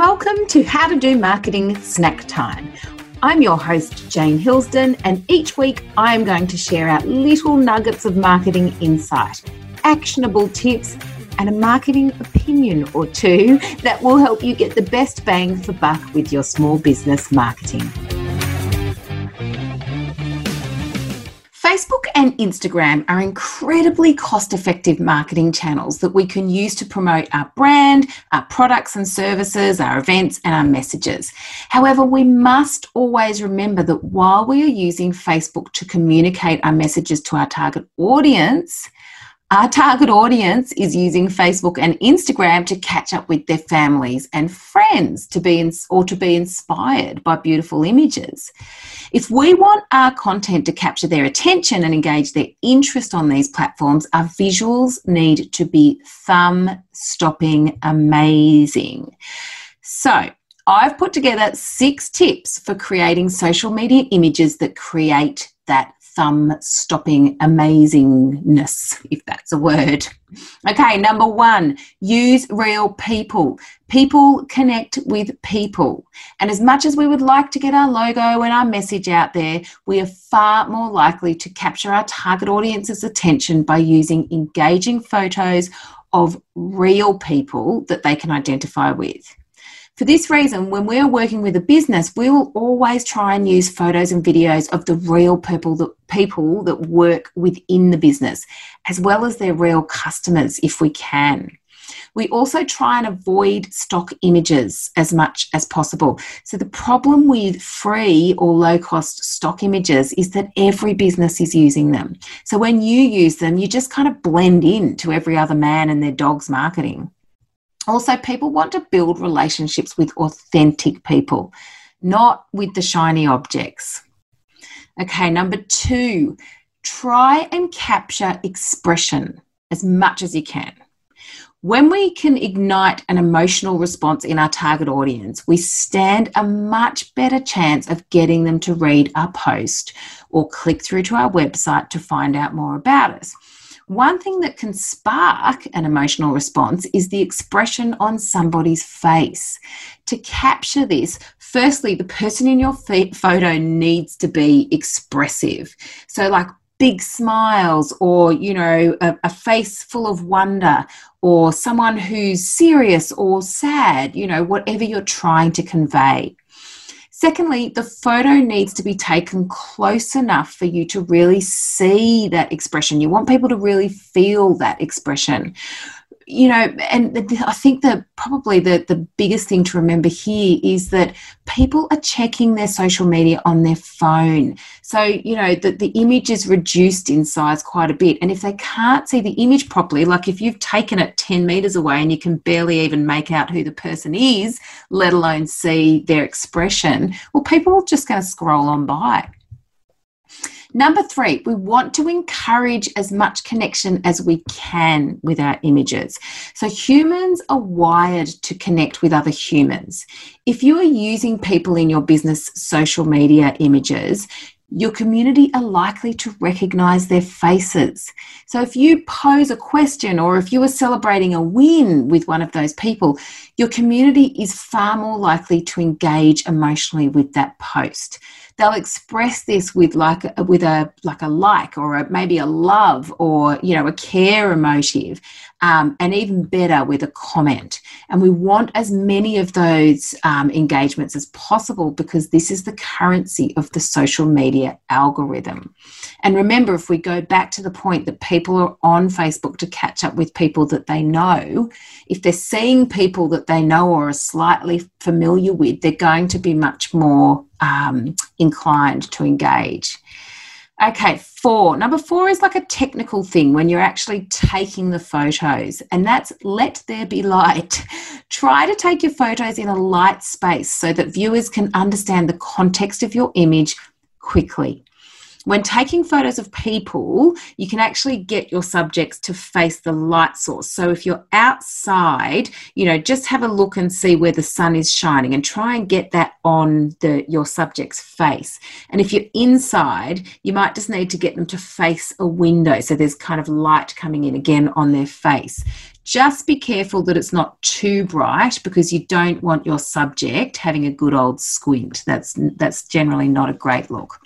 Welcome to How to Do Marketing Snack Time. I'm your host, Jane Hillsdon, and each week I am going to share out little nuggets of marketing insight, actionable tips, and a marketing opinion or two that will help you get the best bang for buck with your small business marketing. And Instagram are incredibly cost effective marketing channels that we can use to promote our brand, our products and services, our events, and our messages. However, we must always remember that while we are using Facebook to communicate our messages to our target audience, our target audience is using Facebook and Instagram to catch up with their families and friends to be in, or to be inspired by beautiful images. If we want our content to capture their attention and engage their interest on these platforms, our visuals need to be thumb stopping amazing. So, I've put together six tips for creating social media images that create that thumb stopping amazingness, if that's a word. Okay, number one, use real people. People connect with people. And as much as we would like to get our logo and our message out there, we are far more likely to capture our target audience's attention by using engaging photos of real people that they can identify with. For this reason, when we're working with a business, we will always try and use photos and videos of the real people that people that work within the business, as well as their real customers if we can. We also try and avoid stock images as much as possible. So, the problem with free or low cost stock images is that every business is using them. So, when you use them, you just kind of blend in to every other man and their dog's marketing. Also, people want to build relationships with authentic people, not with the shiny objects. Okay, number two, try and capture expression as much as you can. When we can ignite an emotional response in our target audience, we stand a much better chance of getting them to read our post or click through to our website to find out more about us. One thing that can spark an emotional response is the expression on somebody's face. To capture this, firstly, the person in your photo needs to be expressive. So, like big smiles, or, you know, a, a face full of wonder, or someone who's serious or sad, you know, whatever you're trying to convey. Secondly, the photo needs to be taken close enough for you to really see that expression. You want people to really feel that expression you know, and I think that probably the, the biggest thing to remember here is that people are checking their social media on their phone. So, you know, that the image is reduced in size quite a bit. And if they can't see the image properly, like if you've taken it 10 meters away and you can barely even make out who the person is, let alone see their expression, well, people are just going to scroll on by. Number three, we want to encourage as much connection as we can with our images. So, humans are wired to connect with other humans. If you are using people in your business social media images, your community are likely to recognize their faces. So, if you pose a question or if you are celebrating a win with one of those people, your community is far more likely to engage emotionally with that post. They'll express this with like with a like a like or a, maybe a love or you know a care emotive um, and even better with a comment. And we want as many of those um, engagements as possible because this is the currency of the social media algorithm. And remember if we go back to the point that people are on facebook to catch up with people that they know if they're seeing people that they know or are slightly familiar with they're going to be much more um, inclined to engage. Okay, four. Number four is like a technical thing when you're actually taking the photos, and that's let there be light. Try to take your photos in a light space so that viewers can understand the context of your image quickly when taking photos of people, you can actually get your subjects to face the light source. So if you're outside, you know, just have a look and see where the sun is shining and try and get that on the your subject's face. And if you're inside, you might just need to get them to face a window so there's kind of light coming in again on their face just be careful that it's not too bright because you don't want your subject having a good old squint. That's that's generally not a great look.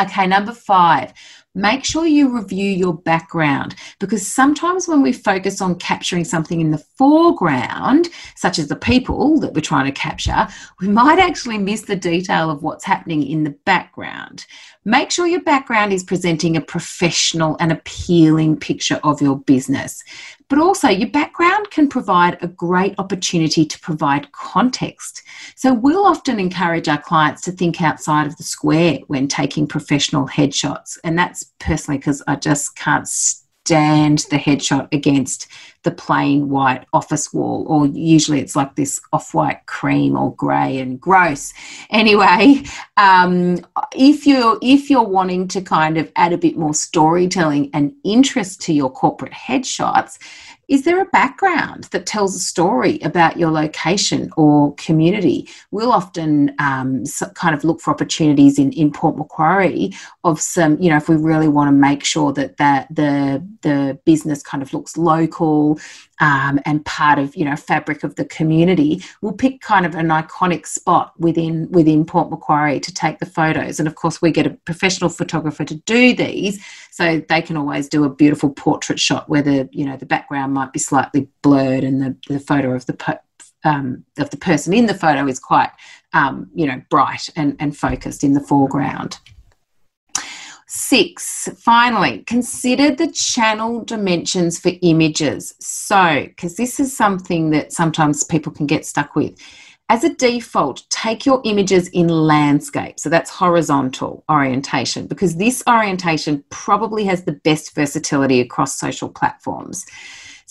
Okay, number five, make sure you review your background because sometimes when we focus on capturing something in the foreground, such as the people that we're trying to capture, we might actually miss the detail of what's happening in the background. Make sure your background is presenting a professional and appealing picture of your business. But also, your background can provide a great opportunity to provide context. So, we'll often encourage our clients to think outside of the square when taking professional headshots. And that's personally because I just can't stand the headshot against the plain white office wall, or usually it's like this off white cream or grey and gross. Anyway, um, if you're if you're wanting to kind of add a bit more storytelling and interest to your corporate headshots, is there a background that tells a story about your location or community? We'll often um, kind of look for opportunities in, in Port Macquarie of some, you know, if we really want to make sure that, that the, the business kind of looks local um, and part of you know fabric of the community we'll pick kind of an iconic spot within within port macquarie to take the photos and of course we get a professional photographer to do these so they can always do a beautiful portrait shot where the you know the background might be slightly blurred and the, the photo of the um, of the person in the photo is quite um, you know bright and, and focused in the foreground Six, finally, consider the channel dimensions for images. So, because this is something that sometimes people can get stuck with. As a default, take your images in landscape. So that's horizontal orientation because this orientation probably has the best versatility across social platforms.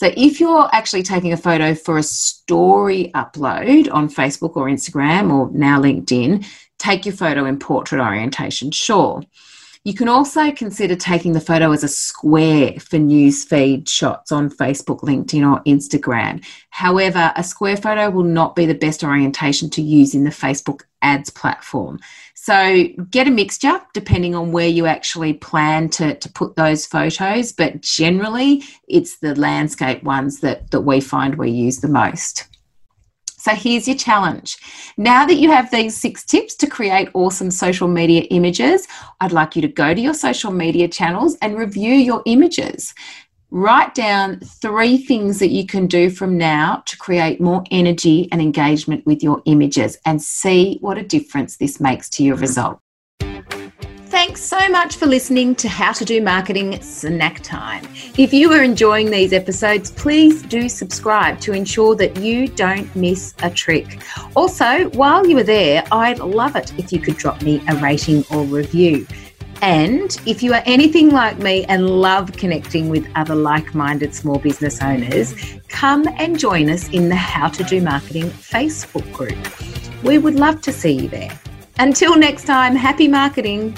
So if you're actually taking a photo for a story upload on Facebook or Instagram or now LinkedIn, take your photo in portrait orientation, sure. You can also consider taking the photo as a square for newsfeed shots on Facebook, LinkedIn, or Instagram. However, a square photo will not be the best orientation to use in the Facebook ads platform. So get a mixture depending on where you actually plan to, to put those photos, but generally it's the landscape ones that, that we find we use the most. So here's your challenge. Now that you have these six tips to create awesome social media images, I'd like you to go to your social media channels and review your images. Write down three things that you can do from now to create more energy and engagement with your images and see what a difference this makes to your result. Thanks so much for listening to How to Do Marketing Snack Time. If you are enjoying these episodes, please do subscribe to ensure that you don't miss a trick. Also, while you are there, I'd love it if you could drop me a rating or review. And if you are anything like me and love connecting with other like minded small business owners, come and join us in the How to Do Marketing Facebook group. We would love to see you there. Until next time, happy marketing.